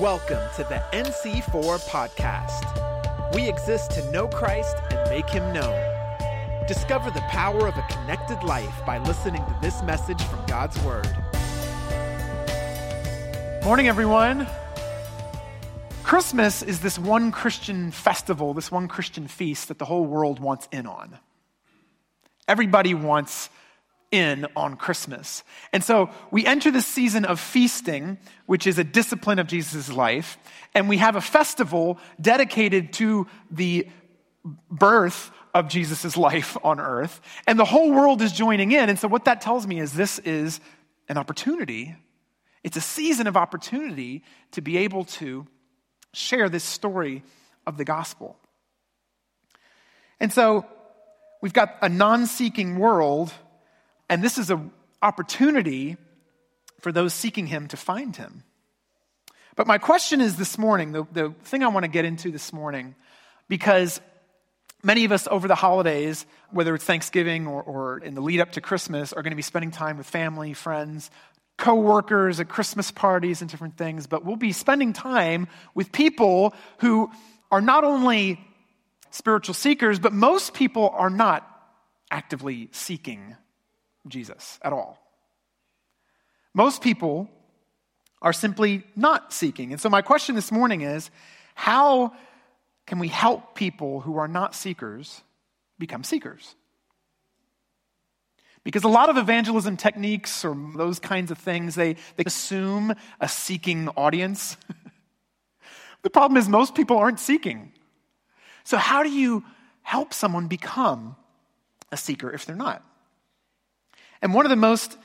Welcome to the NC4 podcast. We exist to know Christ and make him known. Discover the power of a connected life by listening to this message from God's Word. Morning, everyone. Christmas is this one Christian festival, this one Christian feast that the whole world wants in on. Everybody wants in on Christmas. And so we enter the season of feasting, which is a discipline of Jesus' life, and we have a festival dedicated to the birth of Jesus' life on earth, and the whole world is joining in. And so what that tells me is this is an opportunity. It's a season of opportunity to be able to share this story of the gospel. And so we've got a non seeking world and this is an opportunity for those seeking him to find him. But my question is this morning, the, the thing I want to get into this morning, because many of us over the holidays, whether it's Thanksgiving or, or in the lead up to Christmas, are going to be spending time with family, friends, co-workers at Christmas parties and different things, but we'll be spending time with people who are not only spiritual seekers, but most people are not actively seeking Jesus at all. Most people are simply not seeking. And so, my question this morning is how can we help people who are not seekers become seekers? Because a lot of evangelism techniques or those kinds of things, they, they assume a seeking audience. the problem is, most people aren't seeking. So, how do you help someone become a seeker if they're not? And one of the most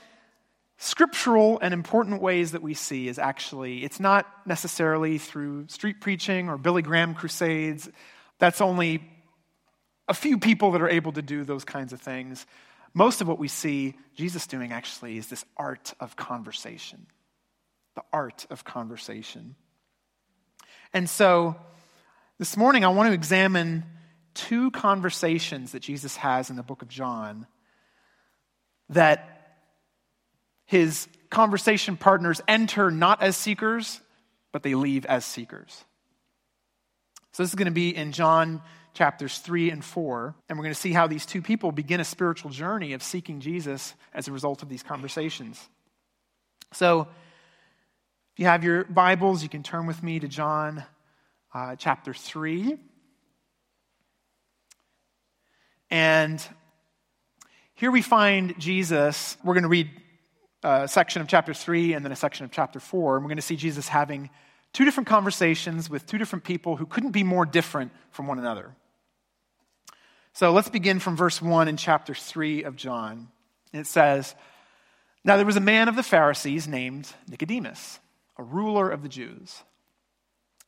scriptural and important ways that we see is actually, it's not necessarily through street preaching or Billy Graham crusades. That's only a few people that are able to do those kinds of things. Most of what we see Jesus doing actually is this art of conversation. The art of conversation. And so this morning I want to examine two conversations that Jesus has in the book of John that his conversation partners enter not as seekers, but they leave as seekers. So this is going to be in John chapters 3 and 4, and we're going to see how these two people begin a spiritual journey of seeking Jesus as a result of these conversations. So, if you have your Bibles, you can turn with me to John uh, chapter 3. And here we find Jesus, we're going to read uh, a section of chapter 3 and then a section of chapter 4, and we're going to see Jesus having two different conversations with two different people who couldn't be more different from one another. So let's begin from verse 1 in chapter 3 of John. It says, Now there was a man of the Pharisees named Nicodemus, a ruler of the Jews.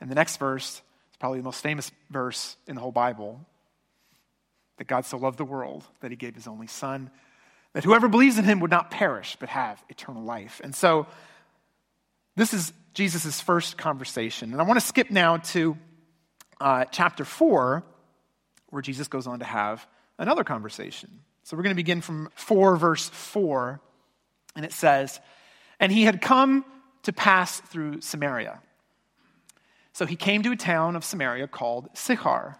And the next verse is probably the most famous verse in the whole Bible that God so loved the world that he gave his only Son, that whoever believes in him would not perish but have eternal life. And so, this is Jesus' first conversation. And I want to skip now to uh, chapter 4, where Jesus goes on to have another conversation. So we're going to begin from 4, verse 4, and it says, And he had come to pass through Samaria. So he came to a town of Samaria called Sychar,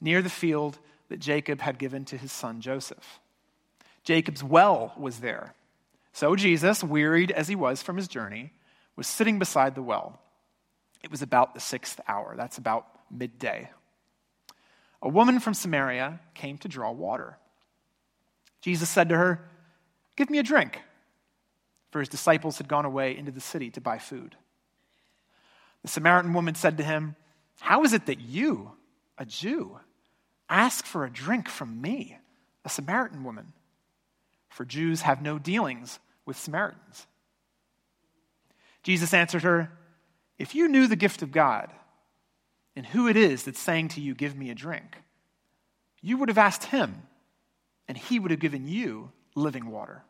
near the field that Jacob had given to his son Joseph. Jacob's well was there. So Jesus, wearied as he was from his journey, was sitting beside the well. It was about the sixth hour. That's about midday. A woman from Samaria came to draw water. Jesus said to her, Give me a drink, for his disciples had gone away into the city to buy food. The Samaritan woman said to him, How is it that you, a Jew, ask for a drink from me, a Samaritan woman? For Jews have no dealings with Samaritans. Jesus answered her, If you knew the gift of God, and who it is that's saying to you, Give me a drink, you would have asked him, and he would have given you living water.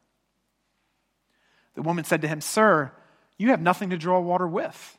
The woman said to him, Sir, you have nothing to draw water with,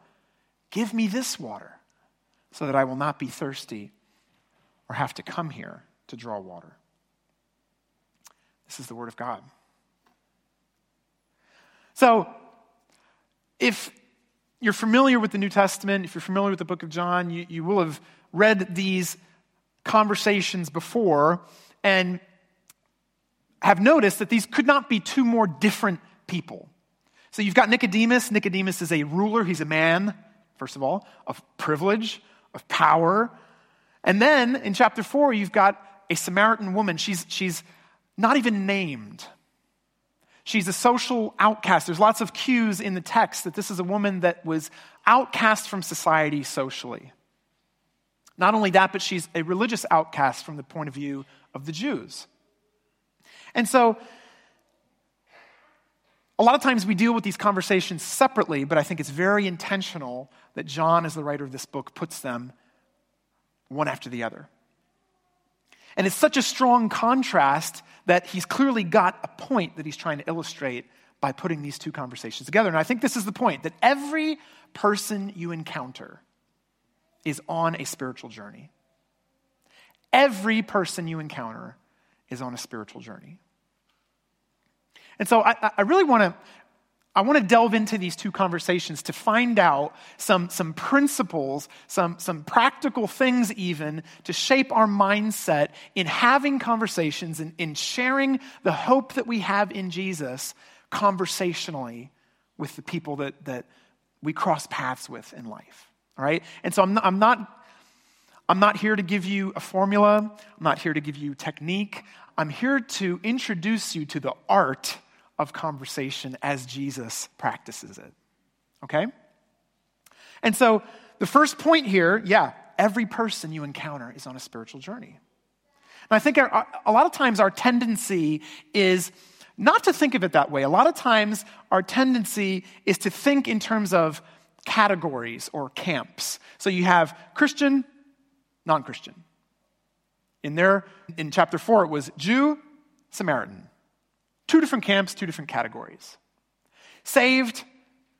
give me this water so that I will not be thirsty or have to come here to draw water. This is the word of God. So, if you're familiar with the New Testament, if you're familiar with the book of John, you, you will have read these conversations before and have noticed that these could not be two more different people. So you've got Nicodemus. Nicodemus is a ruler, he's a man, first of all, of privilege, of power. And then in chapter four, you've got a Samaritan woman. She's, she's not even named. She's a social outcast. There's lots of cues in the text that this is a woman that was outcast from society socially. Not only that, but she's a religious outcast from the point of view of the Jews. And so, a lot of times we deal with these conversations separately, but I think it's very intentional that John, as the writer of this book, puts them one after the other. And it's such a strong contrast that he's clearly got a point that he's trying to illustrate by putting these two conversations together. And I think this is the point that every person you encounter is on a spiritual journey. Every person you encounter is on a spiritual journey. And so I, I really want to I want to delve into these two conversations to find out some, some principles, some, some practical things, even to shape our mindset in having conversations and in sharing the hope that we have in Jesus conversationally with the people that, that we cross paths with in life. All right? And so I'm not, I'm not, I'm not here to give you a formula, I'm not here to give you technique. I'm here to introduce you to the art of conversation as Jesus practices it. Okay? And so the first point here, yeah, every person you encounter is on a spiritual journey. And I think our, a lot of times our tendency is not to think of it that way. A lot of times our tendency is to think in terms of categories or camps. So you have Christian, non Christian. In there, in chapter 4, it was Jew, Samaritan. Two different camps, two different categories. Saved,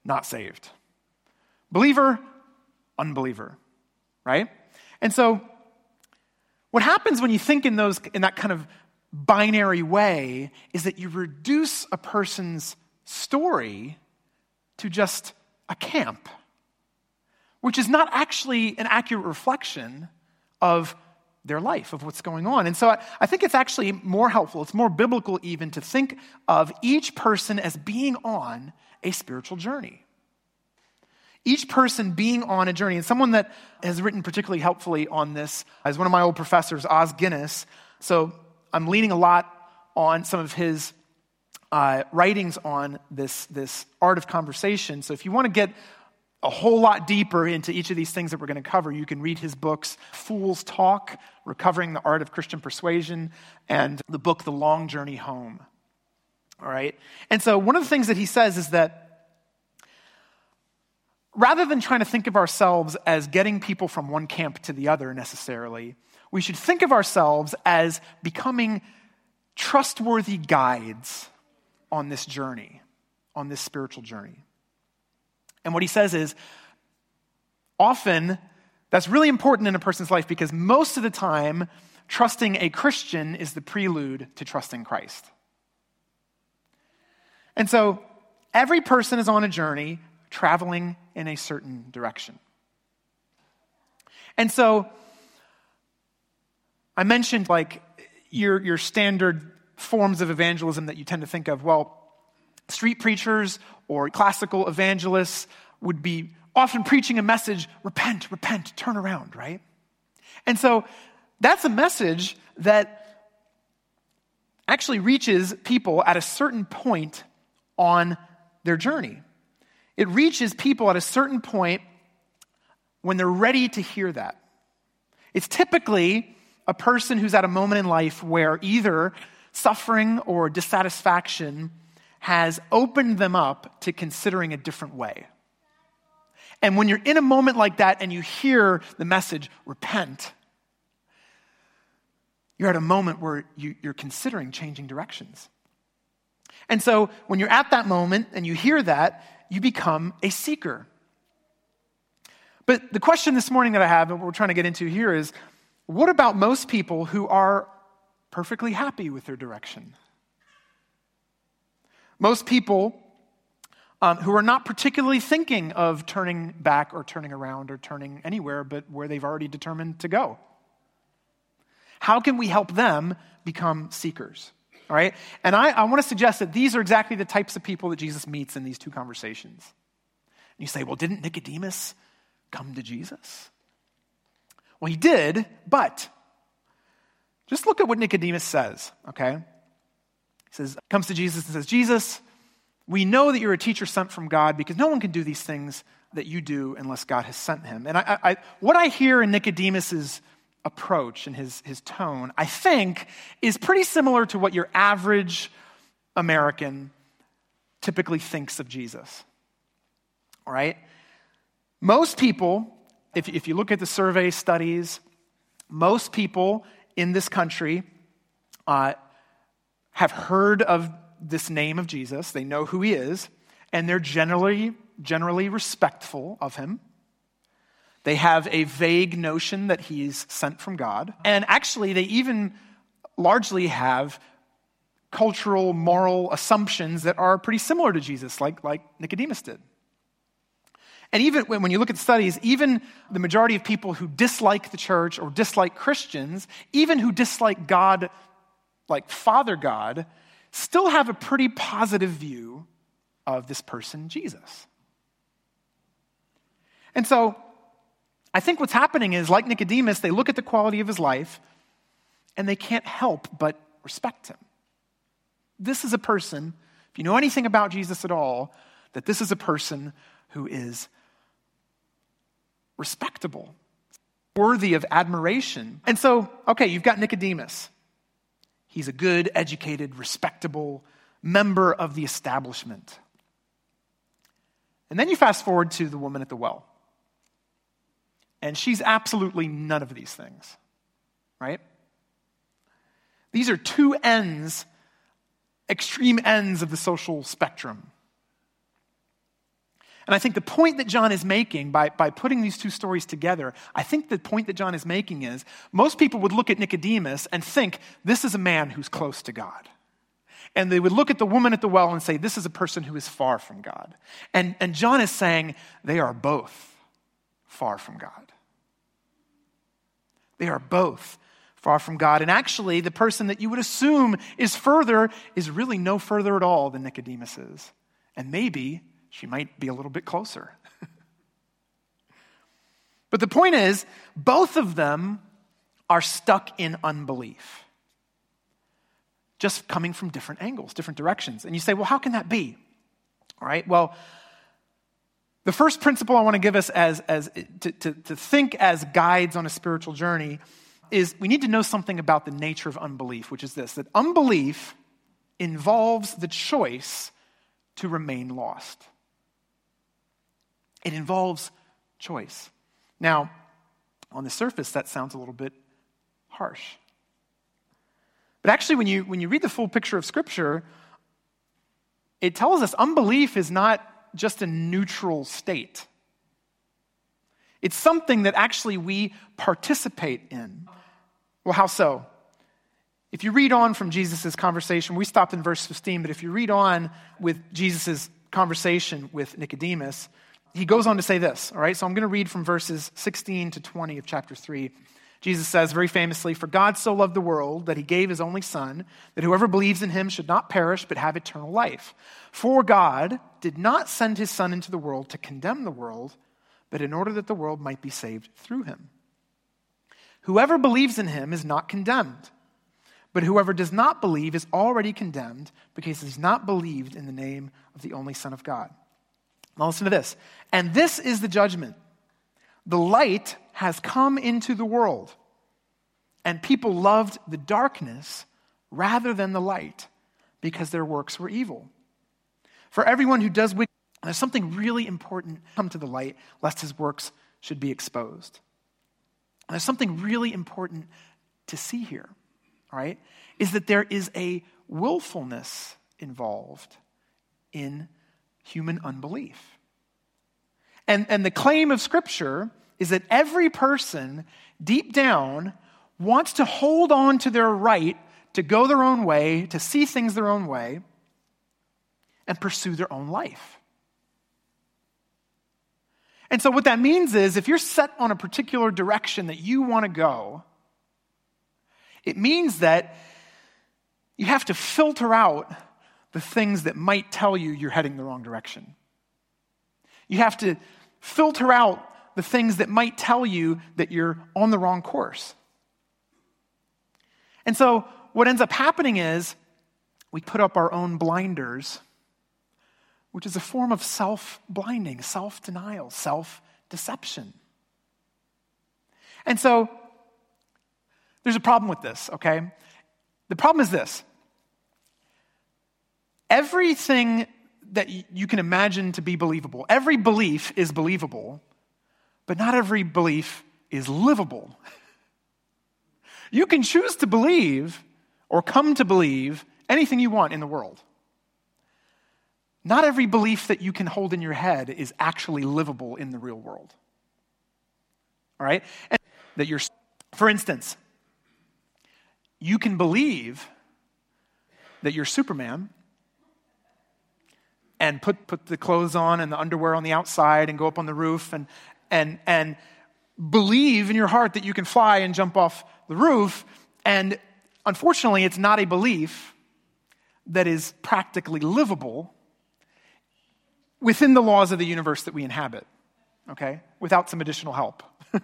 not saved. Believer, unbeliever, right? And so what happens when you think in those in that kind of binary way is that you reduce a person's story to just a camp, which is not actually an accurate reflection of their life, of what's going on. And so I, I, think it's actually more helpful, it's more biblical even to think of each person as being on a spiritual journey. Each person being on a journey. And someone that has written particularly helpfully on this is one of my old professors, Os Guinness. So I'm leaning a lot on some of his uh, writings on this, this art of conversation. So if you want to get a whole lot deeper into each of these things that we're going to cover, you can read his books, Fool's Talk, Recovering the Art of Christian Persuasion, and the book, The Long Journey Home. All right? And so, one of the things that he says is that rather than trying to think of ourselves as getting people from one camp to the other necessarily, we should think of ourselves as becoming trustworthy guides on this journey, on this spiritual journey. And what he says is often that's really important in a person's life because most of the time, trusting a Christian is the prelude to trusting Christ. And so every person is on a journey traveling in a certain direction. And so I mentioned like your, your standard forms of evangelism that you tend to think of. Well, street preachers or classical evangelists would be often preaching a message repent, repent, turn around, right? And so that's a message that actually reaches people at a certain point on their journey. It reaches people at a certain point when they're ready to hear that. It's typically a person who's at a moment in life where either suffering or dissatisfaction has opened them up to considering a different way. And when you're in a moment like that and you hear the message, repent, you're at a moment where you, are considering changing directions. And so when you're at that moment and you hear that, you become a seeker. But the question this morning that I have, and what we're trying to get into here, is what about most people who are perfectly happy with their direction? Most people um, who are not particularly thinking of turning back or turning around or turning anywhere but where they've already determined to go. How can we help them become seekers? All right? And I, I want to suggest that these are exactly the types of people that Jesus meets in these two conversations. And you say, well, didn't Nicodemus come to Jesus? Well, he did, but just look at what Nicodemus says, okay? He says, comes to Jesus and says, Jesus, we know that you're a teacher sent from God because no one can do these things that you do unless God has sent him. And I, I, what I hear in Nicodemus's approach and his, his tone, I think, is pretty similar to what your average American typically thinks of Jesus. All right? Most people, if, if you look at the survey studies, most people in this country uh, have heard of this name of Jesus. They know who he is, and they're generally, generally respectful of him. They have a vague notion that he's sent from God. And actually, they even largely have cultural, moral assumptions that are pretty similar to Jesus, like, like Nicodemus did. And even when you look at studies, even the majority of people who dislike the church or dislike Christians, even who dislike God, like Father God, still have a pretty positive view of this person, Jesus. And so I think what's happening is, like Nicodemus, they look at the quality of his life and they can't help but respect him. This is a person, if you know anything about Jesus at all, that this is a person who is respectable, worthy of admiration. And so, okay, you've got Nicodemus. He's a good, educated, respectable member of the establishment. And then you fast forward to the woman at the well. And she's absolutely none of these things, right? These are two ends, extreme ends of the social spectrum. And I think the point that John is making by, by putting these two stories together, I think the point that John is making is most people would look at Nicodemus and think this is a man who's close to God. And they would look at the woman at the well and say, This is a person who is far from God. And, and John is saying they are both far from God. They are both far from God. And actually, the person that you would assume is further is really no further at all than Nicodemus is. And maybe she might be a little bit closer. but the point is, both of them are stuck in unbelief, just coming from different angles, different directions. And you say, well, how can that be? All right, well, The first principle I want to give us as, as to, to, to think as guides on a spiritual journey is we need to know something about the nature of unbelief, which is this that unbelief involves the choice to remain lost. It involves choice. Now, on the surface, that sounds a little bit harsh. But actually, when you, when you read the full picture of Scripture, it tells us unbelief is not just a neutral state. It's something that actually we participate in. Well, how so? If you read on from Jesus' conversation, we stopped in verse 15, but if you read on with Jesus' conversation with Nicodemus, he goes on to say this, all right? So I'm going to read from verses 16 to 20 of chapter 3. Jesus says very famously, For God so loved the world that he gave his only Son, that whoever believes in him should not perish but have eternal life. For God did not send his Son into the world to condemn the world, but in order that the world might be saved through him. Whoever believes in him is not condemned, but whoever does not believe is already condemned because he has not believed in the name of the only Son of God. Now listen to this. And this is the judgment. The light has come into the world, and people loved the darkness rather than the light because their works were evil. For everyone who does wicked, there's something really important come to the light lest his works should be exposed. And there's something really important to see here, right? Is that there is a willfulness involved in human unbelief. And, and the claim of Scripture is that every person deep down wants to hold on to their right to go their own way, to see things their own way, and pursue their own life. And so, what that means is if you're set on a particular direction that you want to go, it means that you have to filter out the things that might tell you you're heading the wrong direction. You have to filter out the things that might tell you that you're on the wrong course. And so, what ends up happening is we put up our own blinders, which is a form of self blinding, self denial, self deception. And so, there's a problem with this, okay? The problem is this everything that you can imagine to be believable. Every belief is believable, but not every belief is livable. You can choose to believe or come to believe anything you want in the world. Not every belief that you can hold in your head is actually livable in the real world. All right? And that you're, for instance, you can believe that you're Superman and put, put the clothes on and the underwear on the outside and go up on the roof and, and, and believe in your heart that you can fly and jump off the roof. And unfortunately, it's not a belief that is practically livable within the laws of the universe that we inhabit, okay, without some additional help.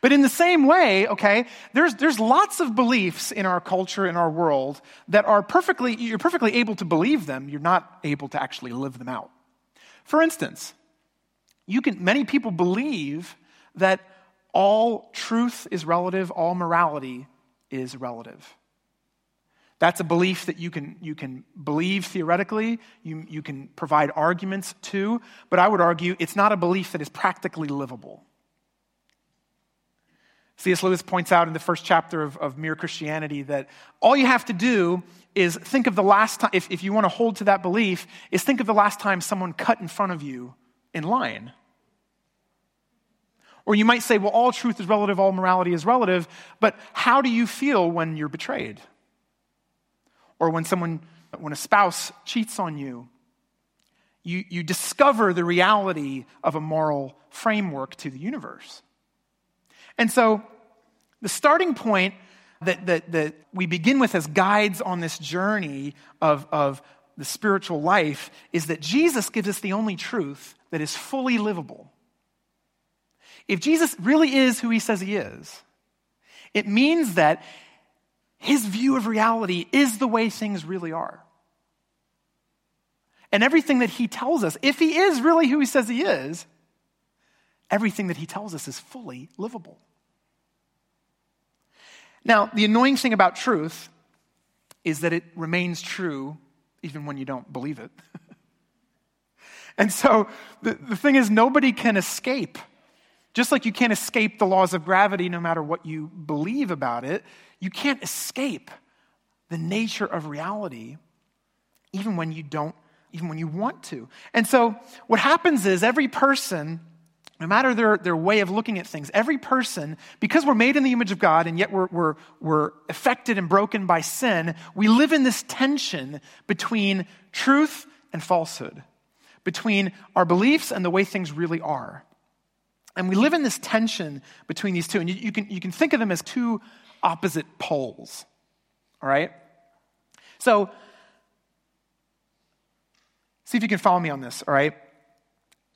But in the same way, okay, there's, there's lots of beliefs in our culture, in our world, that are perfectly, you're perfectly able to believe them, you're not able to actually live them out. For instance, you can, many people believe that all truth is relative, all morality is relative. That's a belief that you can, you can believe theoretically, you, you can provide arguments to, but I would argue it's not a belief that is practically livable. C.S. Lewis points out in the first chapter of, of Mere Christianity that all you have to do is think of the last time, if, if you want to hold to that belief, is think of the last time someone cut in front of you in line. Or you might say, well, all truth is relative, all morality is relative, but how do you feel when you're betrayed? Or when someone, when a spouse cheats on you? You, you discover the reality of a moral framework to the universe. And so, the starting point that, that, that we begin with as guides on this journey of, of the spiritual life is that Jesus gives us the only truth that is fully livable. If Jesus really is who he says he is, it means that his view of reality is the way things really are. And everything that he tells us, if he is really who he says he is, everything that he tells us is fully livable. Now, the annoying thing about truth is that it remains true even when you don't believe it. and so the, the thing is, nobody can escape. Just like you can't escape the laws of gravity no matter what you believe about it, you can't escape the nature of reality even when you don't, even when you want to. And so what happens is every person no matter their, their way of looking at things, every person, because we're made in the image of God and yet we're, we're, we're affected and broken by sin, we live in this tension between truth and falsehood, between our beliefs and the way things really are. And we live in this tension between these two. And you, you can, you can think of them as two opposite poles, all right? So, see if you can follow me on this, all right?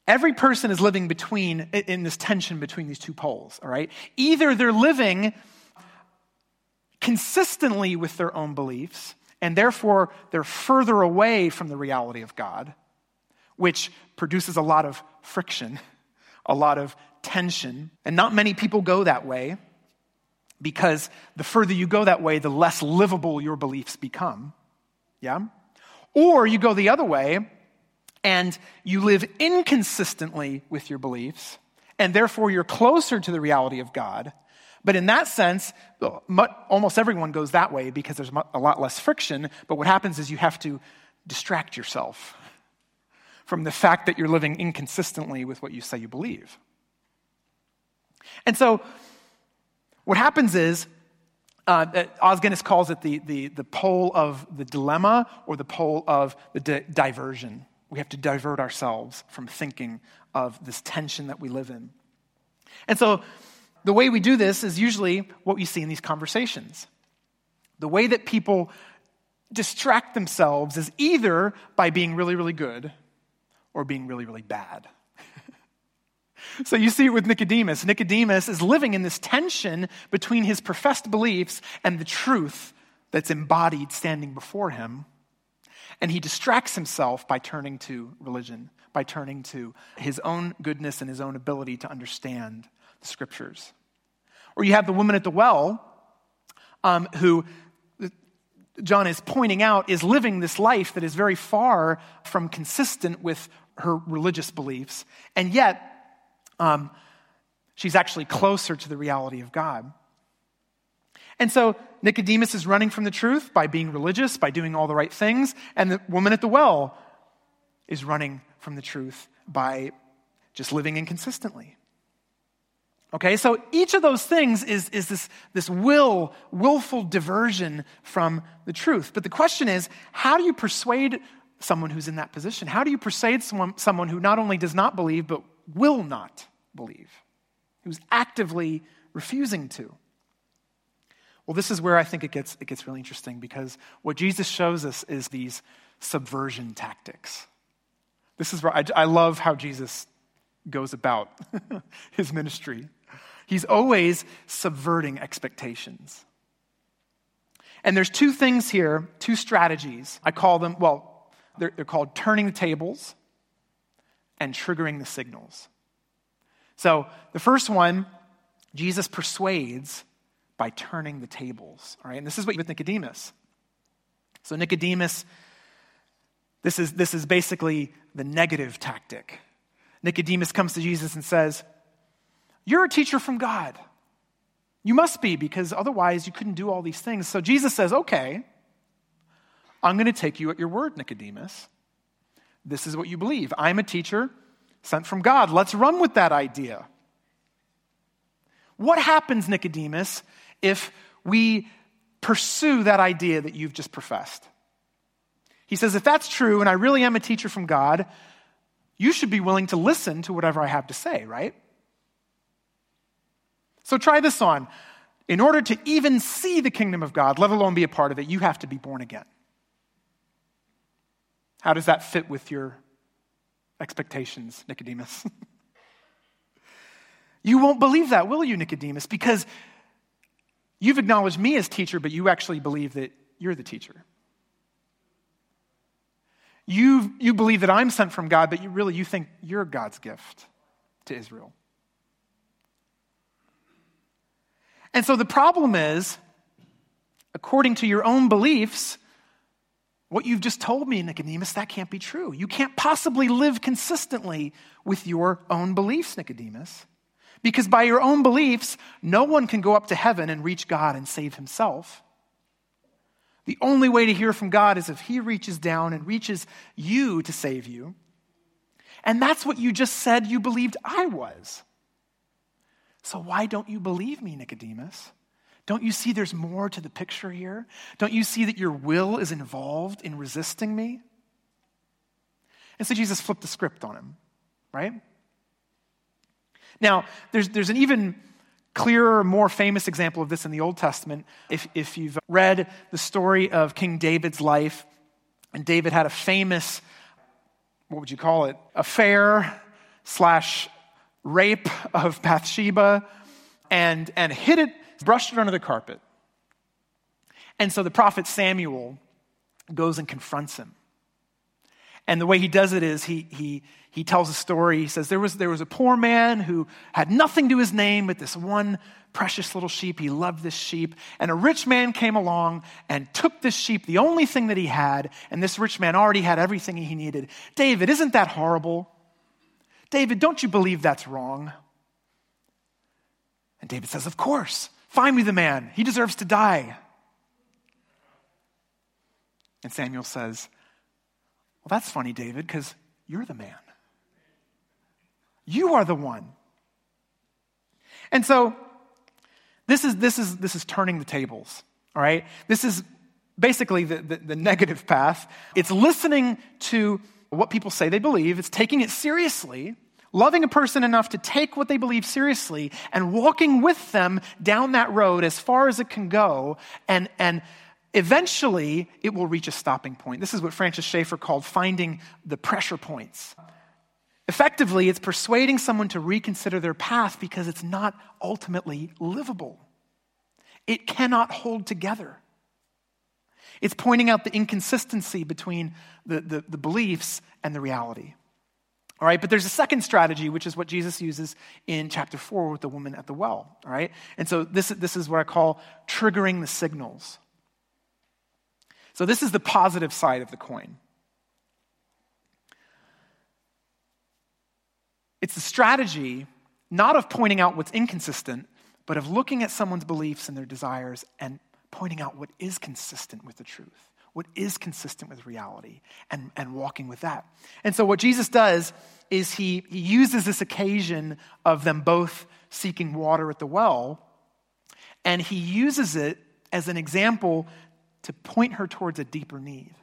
Every person is living between, in this tension between these two poles, all right? Either they're living consistently with their own beliefs, and therefore they're further away from the reality of God, which produces a lot of friction, a lot of tension. And not many people go that way because the further you go that way, the less livable your beliefs become. Yeah? Or you go the other way and you live inconsistently with your beliefs, and therefore you're closer to the reality of God. But in that sense, almost everyone goes that way because there's a lot less friction. But what happens is you have to distract yourself from the fact that you're living inconsistently with what you say you believe. And so, what happens is, uh, Os Guinness calls it the, the, the pole of the dilemma or the pole of the di- diversion. We have to divert ourselves from thinking of this tension that we live in. And so, the way we do this is usually what we see in these conversations. The way that people distract themselves is either by being really, really good or being really, really bad. so you see it with Nicodemus. Nicodemus is living in this tension between his professed beliefs and the truth that's embodied standing before him. And he distracts himself by turning to religion, by turning to his own goodness and his own ability to understand the scriptures. Or you have the woman at the well um, who John is pointing out is living this life that is very far from consistent with her religious beliefs, and yet um, she's actually closer to the reality of God. And so Nicodemus is running from the truth by being religious, by doing all the right things, and the woman at the well is running from the truth by just living inconsistently. Okay, so each of those things is, is this, this will, willful diversion from the truth. But the question is, how do you persuade someone who's in that position? How do you persuade someone, someone who not only does not believe, but will not believe? Who's actively refusing to? Well, this is where I think it gets, it gets really interesting because what Jesus shows us is these subversion tactics. This is where I, I love how Jesus goes about his ministry. He's always subverting expectations. And there's two things here, two strategies. I call them, well, they're, they're called turning the tables and triggering the signals. So the first one, Jesus persuades by turning the tables. All right, and this is what with Nicodemus. So Nicodemus, this is this is basically the negative tactic. Nicodemus comes to Jesus and says, You're a teacher from God. You must be, because otherwise you couldn't do all these things. So Jesus says, Okay, I'm going to take you at your word, Nicodemus. This is what you believe. I'm a teacher sent from God. Let's run with that idea. What happens, Nicodemus, if we pursue that idea that you've just professed. He says, if that's true and I really am a teacher from God, you should be willing to listen to whatever I have to say, right? So try this on. In order to even see the kingdom of God, let alone be a part of it, you have to be born again. How does that fit with your expectations, Nicodemus? you won't believe that, will you, Nicodemus? Because You've acknowledged me as teacher, but you actually believe that you're the teacher. You, you believe that I'm sent from God, but you really you think you're God's gift to Israel. And so the problem is, according to your own beliefs, what you've just told me, Nicodemus, that can't be true. You can't possibly live consistently with your own beliefs, Nicodemus. Because by your own beliefs, no one can go up to heaven and reach God and save himself. The only way to hear from God is if He reaches down and reaches you to save you. And that's what you just said you believed I was. So why don't you believe me, Nicodemus? Don't you see there's more to the picture here? Don't you see that your will is involved in resisting me? And so Jesus flipped the script on him, right? Now, there's, there's an even clearer, more famous example of this in the Old Testament. If, if you've read the story of King David's life, and David had a famous, what would you call it, affair slash rape of Bathsheba, and, and hid it, brushed it under the carpet. And so the prophet Samuel goes and confronts him. And the way he does it is he, he, he tells a story. He says, there was, there was a poor man who had nothing to his name but this one precious little sheep. He loved this sheep. And a rich man came along and took this sheep, the only thing that he had. And this rich man already had everything he needed. David, isn't that horrible? David, don't you believe that's wrong? And David says, Of course. Find me the man. He deserves to die. And Samuel says, well, that's funny, David, because you're the man. You are the one. And so this is, this is, this is turning the tables, all right? This is basically the, the, the negative path. It's listening to what people say they believe, it's taking it seriously, loving a person enough to take what they believe seriously, and walking with them down that road as far as it can go, and, and eventually it will reach a stopping point. This is what Francis Schaeffer called finding the pressure points. Effectively, it's persuading someone to reconsider their path because it's not ultimately livable. It cannot hold together. It's pointing out the inconsistency between the, the, the, beliefs and the reality. All right, but there's a second strategy, which is what Jesus uses in chapter 4 with the woman at the well. All right, and so this, this is what I call triggering the signals. So, this is the positive side of the coin. It's the strategy not of pointing out what's inconsistent, but of looking at someone's beliefs and their desires and pointing out what is consistent with the truth, what is consistent with reality, and, and walking with that. And so, what Jesus does is he, he uses this occasion of them both seeking water at the well, and he uses it as an example to point her towards a deeper need,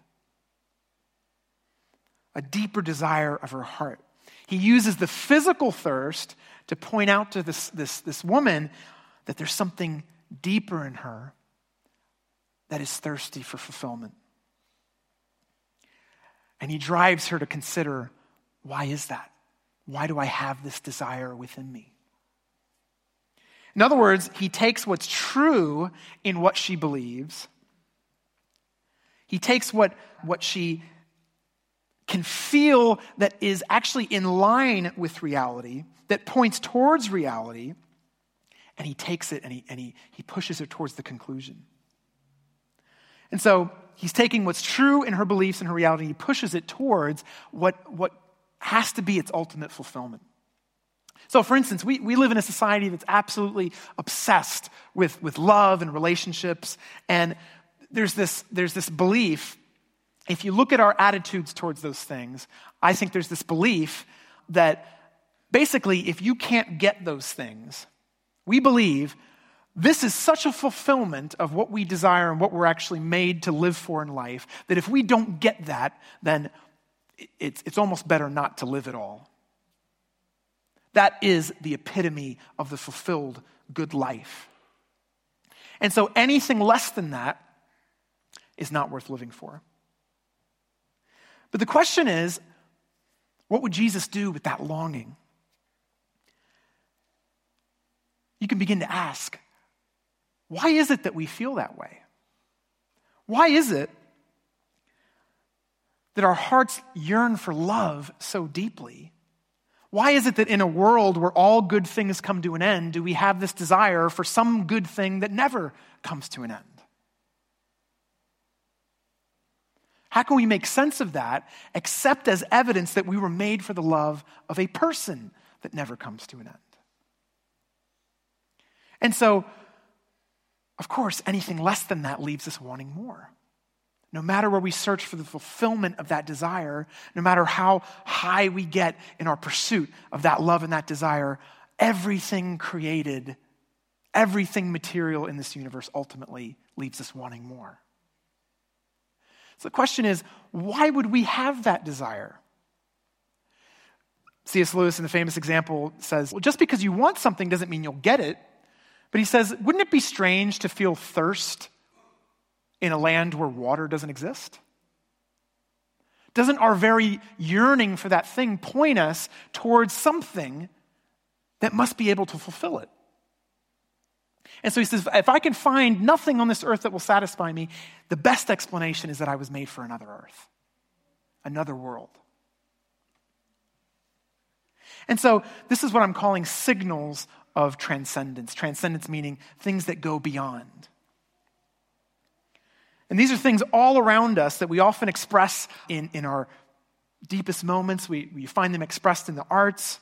a deeper desire of her heart. He uses the physical thirst to point out to this, this, this woman that there's something deeper in her that is thirsty for fulfillment. And he drives her to consider why is that? Why do I have this desire within me? In other words, he takes what's true in what she believes he takes what, what she can feel that is actually in line with reality, that points towards reality, and he takes it and he, and he, he pushes it towards the conclusion. And so he's taking what's true in her beliefs and her reality, he pushes it towards what, what has to be its ultimate fulfillment. So, for instance, we, we live in a society that's absolutely obsessed with, with love and relationships, and there's this, there's this belief, if you look at our attitudes towards those things, I think there's this belief that basically, if you can't get those things, we believe this is such a fulfillment of what we desire and what we're actually made to live for in life that if we don't get that, then it's, it's almost better not to live at all. That is the epitome of the fulfilled good life. And so anything less than that is not worth living for. But the question is what would Jesus do with that longing? You can begin to ask why is it that we feel that way? Why is it that our hearts yearn for love so deeply? Why is it that in a world where all good things come to an end, do we have this desire for some good thing that never comes to an end? How can we make sense of that except as evidence that we were made for the love of a person that never comes to an end? And so, of course, anything less than that leaves us wanting more. No matter where we search for the fulfillment of that desire, no matter how high we get in our pursuit of that love and that desire, everything created, everything material in this universe ultimately leaves us wanting more. So the question is why would we have that desire? C.S. Lewis, in the famous example, says, Well, just because you want something doesn't mean you'll get it. But he says, Wouldn't it be strange to feel thirst in a land where water doesn't exist? Doesn't our very yearning for that thing point us towards something that must be able to fulfill it? And so he says, if I can find nothing on this earth that will satisfy me, the best explanation is that I was made for another earth, another world. And so this is what I'm calling signals of transcendence. Transcendence meaning things that go beyond. And these are things all around us that we often express in, in our deepest moments. We, we find them expressed in the arts.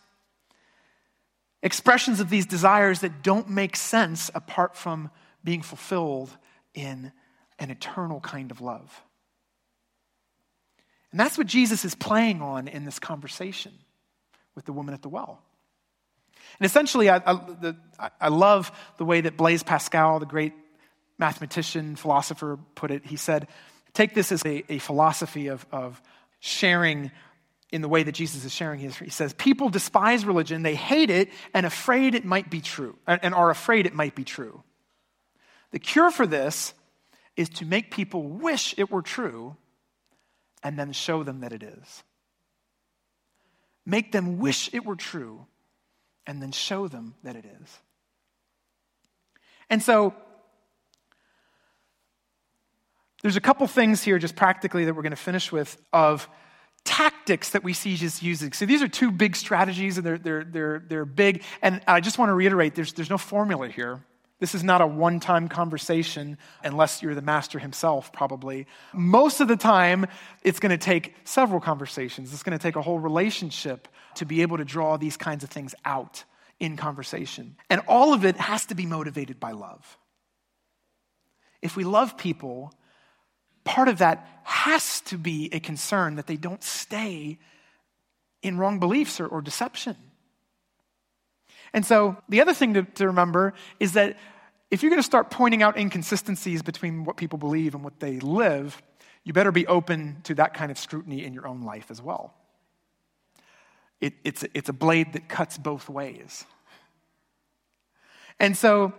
Expressions of these desires that don't make sense apart from being fulfilled in an eternal kind of love. And that's what Jesus is playing on in this conversation with the woman at the well. And essentially, I, I, the, I love the way that Blaise Pascal, the great mathematician, philosopher, put it. He said, Take this as a, a philosophy of, of sharing in the way that Jesus is sharing his. He says, People despise religion, they hate it, and afraid it might be true, and are afraid it might be true. The cure for this is to make people wish it were true and then show them that it is. Make them wish it were true and then show them that it is. And so, there's a couple things here, just practically, that we're going to finish with of tactics that we see Jesus using. So these are two big strategies, and they're, they're, they're, they're big. And I just want to reiterate there's, there's no formula here. This is not a one time conversation, unless you're the master himself, probably. Most of the time, it's going to take several conversations. It's going to take a whole relationship to be able to draw these kinds of things out in conversation. And all of it has to be motivated by love. If we love people, part of that has to be a concern that they don't stay in wrong beliefs or, or deception. And so the other thing to, to remember is that if you're going to start pointing out inconsistencies between what people believe and what they live, you better be open to that kind of scrutiny in your own life as well. It, it's, it's a blade that cuts both ways. And so,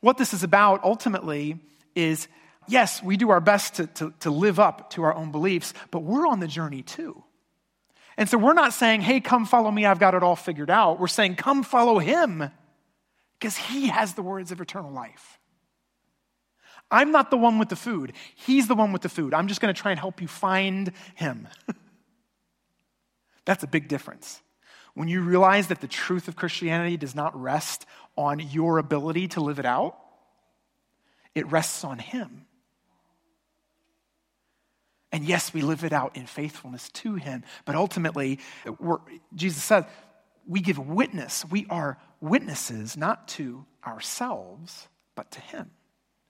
what this is about ultimately is yes, we do our best to, to, to live up to our own beliefs, but we're on the journey too. And so we're not saying, hey, come follow me, I've got it all figured out. We're saying, come follow him because he has the words of eternal life. I'm not the one with the food, he's the one with the food. I'm just going to try and help you find him. That's a big difference. When you realize that the truth of Christianity does not rest on your ability to live it out, it rests on him. And yes, we live it out in faithfulness to him. But ultimately, Jesus says, we give witness. We are witnesses not to ourselves, but to him.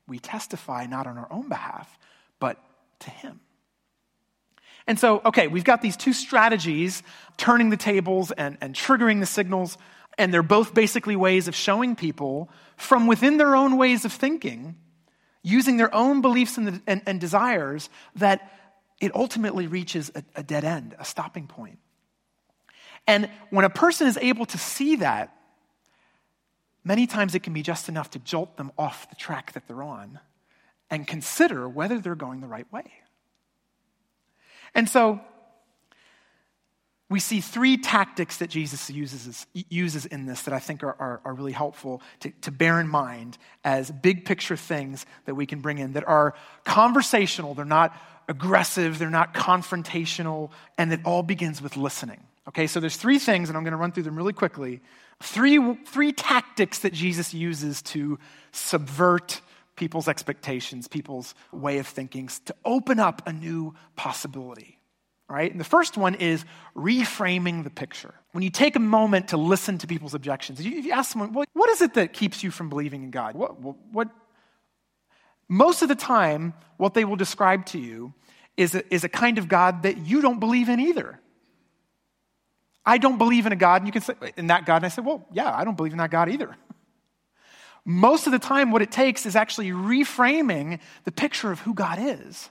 We testify not on our own behalf, but to him. And so, okay, we've got these two strategies turning the tables and, and triggering the signals, and they're both basically ways of showing people from within their own ways of thinking, using their own beliefs and, the, and, and desires, that it ultimately reaches a, a dead end, a stopping point. And when a person is able to see that, many times it can be just enough to jolt them off the track that they're on and consider whether they're going the right way. And so we see three tactics that Jesus uses, uses in this that I think are, are, are really helpful to, to bear in mind as big picture things that we can bring in that are conversational. They're not aggressive, they're not confrontational, and it all begins with listening. Okay, so there's three things, and I'm going to run through them really quickly. Three, three tactics that Jesus uses to subvert people's expectations, people's way of thinking, to open up a new possibility. All right? And the first one is reframing the picture. When you take a moment to listen to people's objections, if you ask someone, well, what is it that keeps you from believing in God? What, what, what? Most of the time, what they will describe to you is a, is a kind of God that you don't believe in either. I don't believe in a God, and you can say, in that God. And I say, well, yeah, I don't believe in that God either. Most of the time, what it takes is actually reframing the picture of who God is.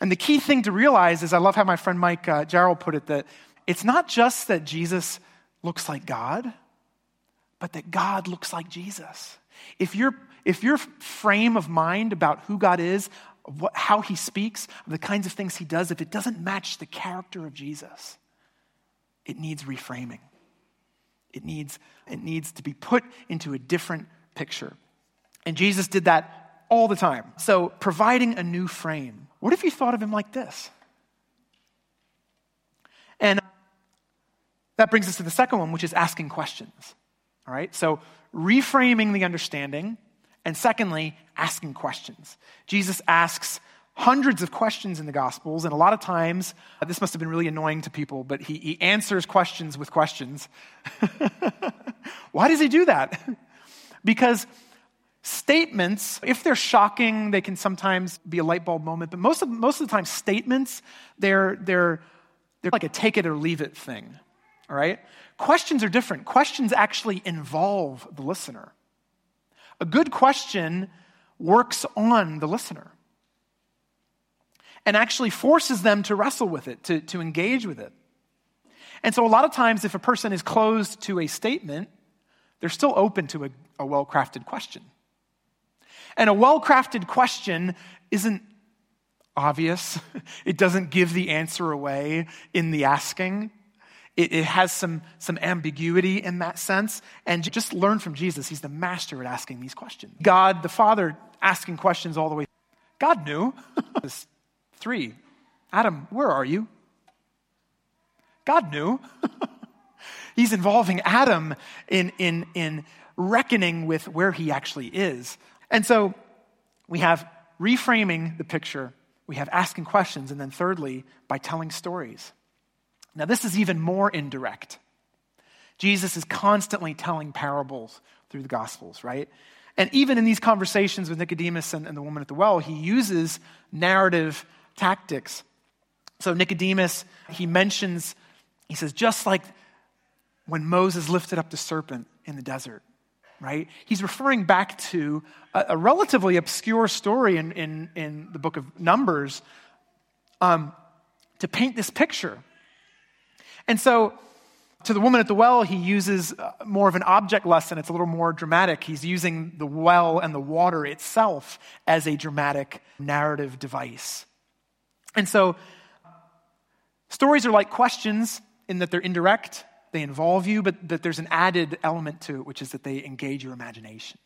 And the key thing to realize is I love how my friend Mike uh, Gerald put it that it's not just that Jesus looks like God, but that God looks like Jesus. If, your if your frame of mind about who God is, what, how he speaks, the kinds of things he does, if it doesn't match the character of Jesus, it needs reframing. It needs, it needs to be put into a different picture. And Jesus did that all the time. So, providing a new frame. What if you thought of him like this? And that brings us to the second one, which is asking questions. All right? So, reframing the understanding and secondly, asking questions. Jesus asks hundreds of questions in the Gospels, and a lot of times, uh, this must have been really annoying to people, but he, he answers questions with questions. Why does he do that? because statements, if they're shocking, they can sometimes be a light bulb moment, but most of, most of the time, statements, they're, they're, they're like a take it or leave it thing, all right? Questions are different. Questions actually involve the listener. A good question works on the listener and actually forces them to wrestle with it, to, to engage with it. And so, a lot of times, if a person is closed to a statement, they're still open to a, a well crafted question. And a well crafted question isn't obvious, it doesn't give the answer away in the asking. It, it, has some, some ambiguity in that sense. And just learn from Jesus. He's the master at asking these questions. God, the Father, asking questions all the way. God knew. Three, Adam, where are you? God knew. He's involving Adam in, in, in reckoning with where he actually is. And so we have reframing the picture, we have asking questions, and then thirdly, by telling stories. Now, this is even more indirect. Jesus is constantly telling parables through the Gospels, right? And even in these conversations with Nicodemus and, and the woman at the well, he uses narrative tactics. So, Nicodemus, he mentions, he says, just like when Moses lifted up the serpent in the desert, right? He's referring back to a, a relatively obscure story in, in, in, the book of Numbers um, to paint this picture and so, to the woman at the well, he uses uh, more of an object lesson. It's a little more dramatic. He's using the well and the water itself as a dramatic narrative device. And so, stories are like questions in that they're indirect, they involve you, but that there's an added element to it, which is that they engage your imagination.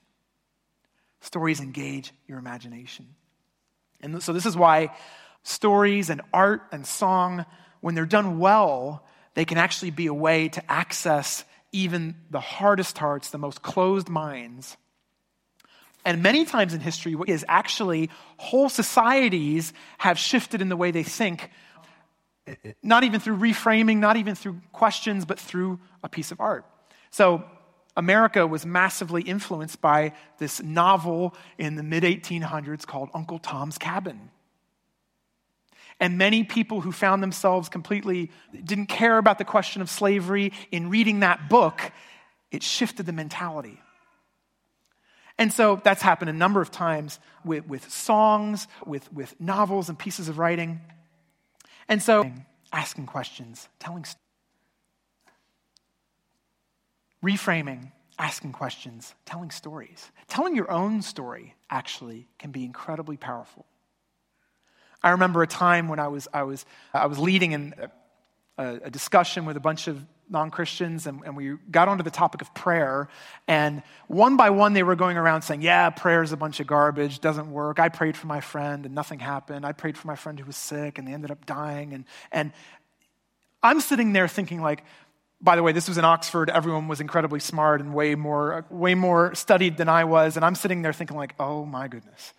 Stories engage your imagination. And so, this is why stories and art and song, when they're done well, they can actually be a way to access even the hardest hearts, the most closed minds. And many times in history, is actually whole societies have shifted in the way they think, not even through reframing, not even through questions, but through a piece of art. So, America was massively influenced by this novel in the mid 1800s called Uncle Tom's Cabin. And many people who found themselves completely didn't care about the question of slavery, in reading that book, it shifted the mentality. And so that's happened a number of times with, with songs, with, with novels and pieces of writing. And so asking questions, telling, stories, reframing, asking questions, telling stories. Telling your own story actually can be incredibly powerful. I remember a time when I was, I was, I was leading in a, a discussion with a bunch of non Christians, and, and we got onto the topic of prayer. And one by one, they were going around saying, Yeah, prayer is a bunch of garbage, doesn't work. I prayed for my friend, and nothing happened. I prayed for my friend who was sick, and they ended up dying. And, and I'm sitting there thinking, like, by the way, this was in Oxford. Everyone was incredibly smart and way more, way more studied than I was. And I'm sitting there thinking, like, oh my goodness,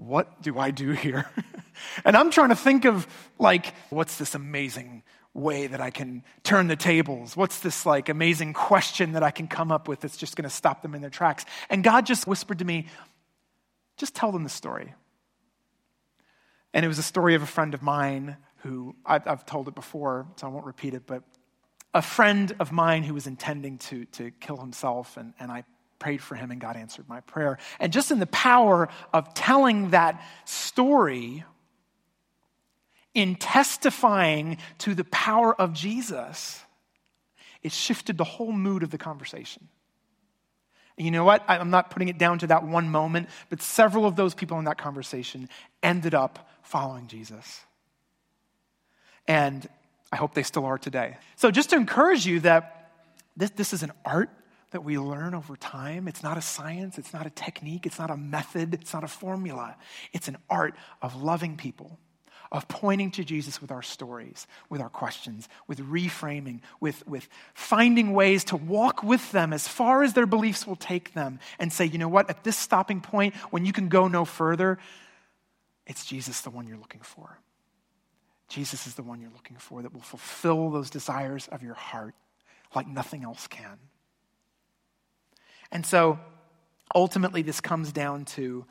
what do I do here? and I'm trying to think of, like, what's this amazing way that I can turn the tables? What's this, like, amazing question that I can come up with that's just going to stop them in their tracks? And God just whispered to me, just tell them the story. And it was a story of a friend of mine who I've, I've told it before, so I won't repeat it, but a friend of mine who was intending to, to kill himself, and, and I prayed for him, and God answered my prayer. And just in the power of telling that story, in testifying to the power of Jesus, it shifted the whole mood of the conversation. And you know what? I'm not putting it down to that one moment, but several of those people in that conversation ended up following Jesus. And I hope they still are today. So, just to encourage you that this, this is an art that we learn over time. It's not a science, it's not a technique, it's not a method, it's not a formula. It's an art of loving people, of pointing to Jesus with our stories, with our questions, with reframing, with, with finding ways to walk with them as far as their beliefs will take them and say, you know what, at this stopping point, when you can go no further, it's Jesus the one you're looking for. Jesus is the one you're looking for that will fulfill those desires of your heart like nothing else can. And so ultimately, this comes down to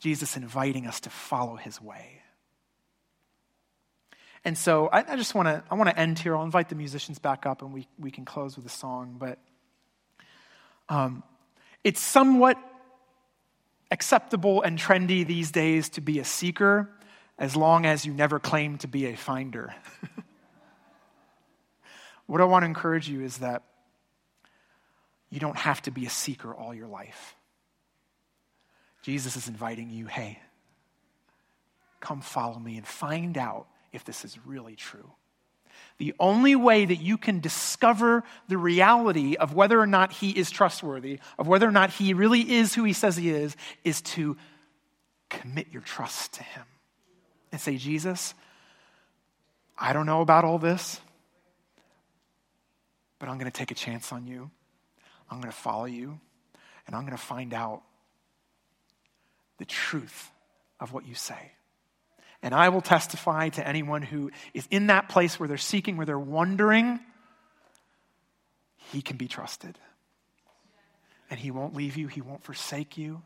Jesus inviting us to follow his way. And so I, I just want to I want to end here. I'll invite the musicians back up and we, we can close with a song. But um, it's somewhat acceptable and trendy these days to be a seeker as long as you never claim to be a finder. what I want to encourage you is that you don't have to be a seeker all your life. Jesus is inviting you, hey, come follow me and find out if this is really true. The only way that you can discover the reality of whether or not he is trustworthy, of whether or not he really is who he says he is, is to commit your trust to him and say, Jesus, I don't know about all this, but I'm going to take a chance on you. I'm going to follow you, and I'm going to find out the truth of what you say. And I will testify to anyone who is in that place where they're seeking, where they're wondering, he can be trusted. And he won't leave you, he won't forsake you.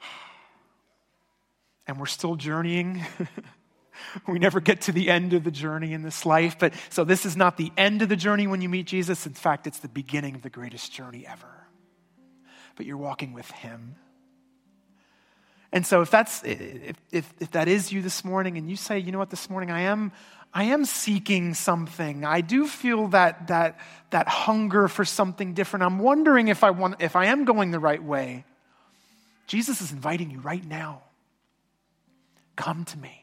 and we're still journeying. we never get to the end of the journey in this life. But so this is not the end of the journey when you meet Jesus. In fact, it's the beginning of the greatest journey ever. But you're walking with Him. And so if that's if, if, if that is you this morning and you say, you know what, this morning I am I am seeking something. I do feel that that that hunger for something different. I'm wondering if I want if I am going the right way. Jesus is inviting you right now Come to me.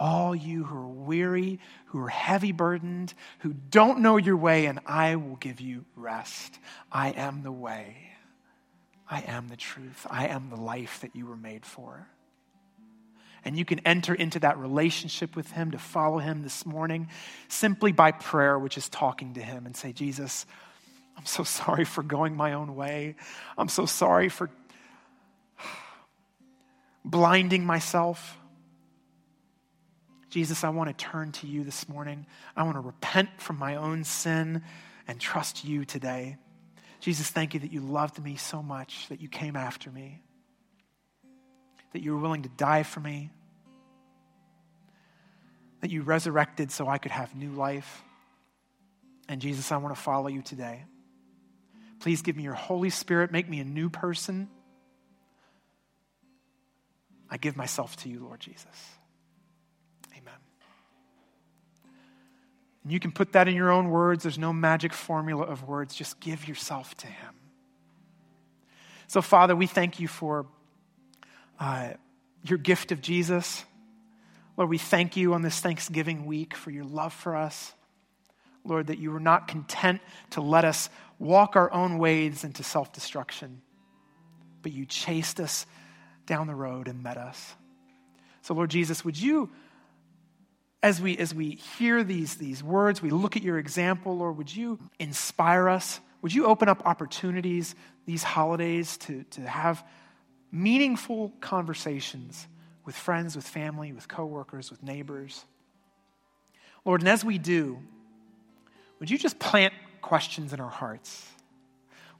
All you who are weary, who are heavy burdened, who don't know your way, and I will give you rest. I am the way. I am the truth. I am the life that you were made for. And you can enter into that relationship with Him to follow Him this morning simply by prayer, which is talking to Him and say, Jesus, I'm so sorry for going my own way. I'm so sorry for blinding myself. Jesus, I want to turn to you this morning. I want to repent from my own sin and trust you today. Jesus, thank you that you loved me so much, that you came after me, that you were willing to die for me, that you resurrected so I could have new life. And Jesus, I want to follow you today. Please give me your Holy Spirit, make me a new person. I give myself to you, Lord Jesus. And you can put that in your own words. There's no magic formula of words. Just give yourself to Him. So, Father, we thank you for uh, your gift of Jesus. Lord, we thank you on this Thanksgiving week for your love for us. Lord, that you were not content to let us walk our own ways into self destruction, but you chased us down the road and met us. So, Lord Jesus, would you, as we, as we hear these, these words, we look at your example, Lord, would you inspire us? Would you open up opportunities these holidays to, to have meaningful conversations with friends, with family, with coworkers, with neighbors? Lord, and as we do, would you just plant questions in our hearts?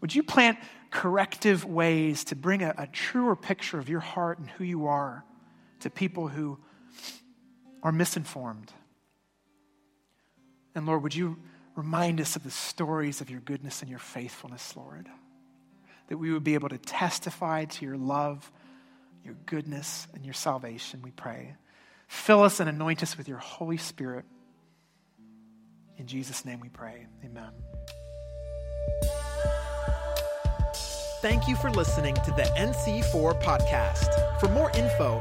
Would you plant corrective ways to bring a, a truer picture of your heart and who you are to people who are misinformed? And Lord, would you remind us of the stories of your goodness and your faithfulness, Lord? That we would be able to testify to your love, your goodness, and your salvation, we pray. Fill us and anoint us with your Holy Spirit. In Jesus' name we pray. Amen. Thank you for listening to the NC4 podcast. For more info,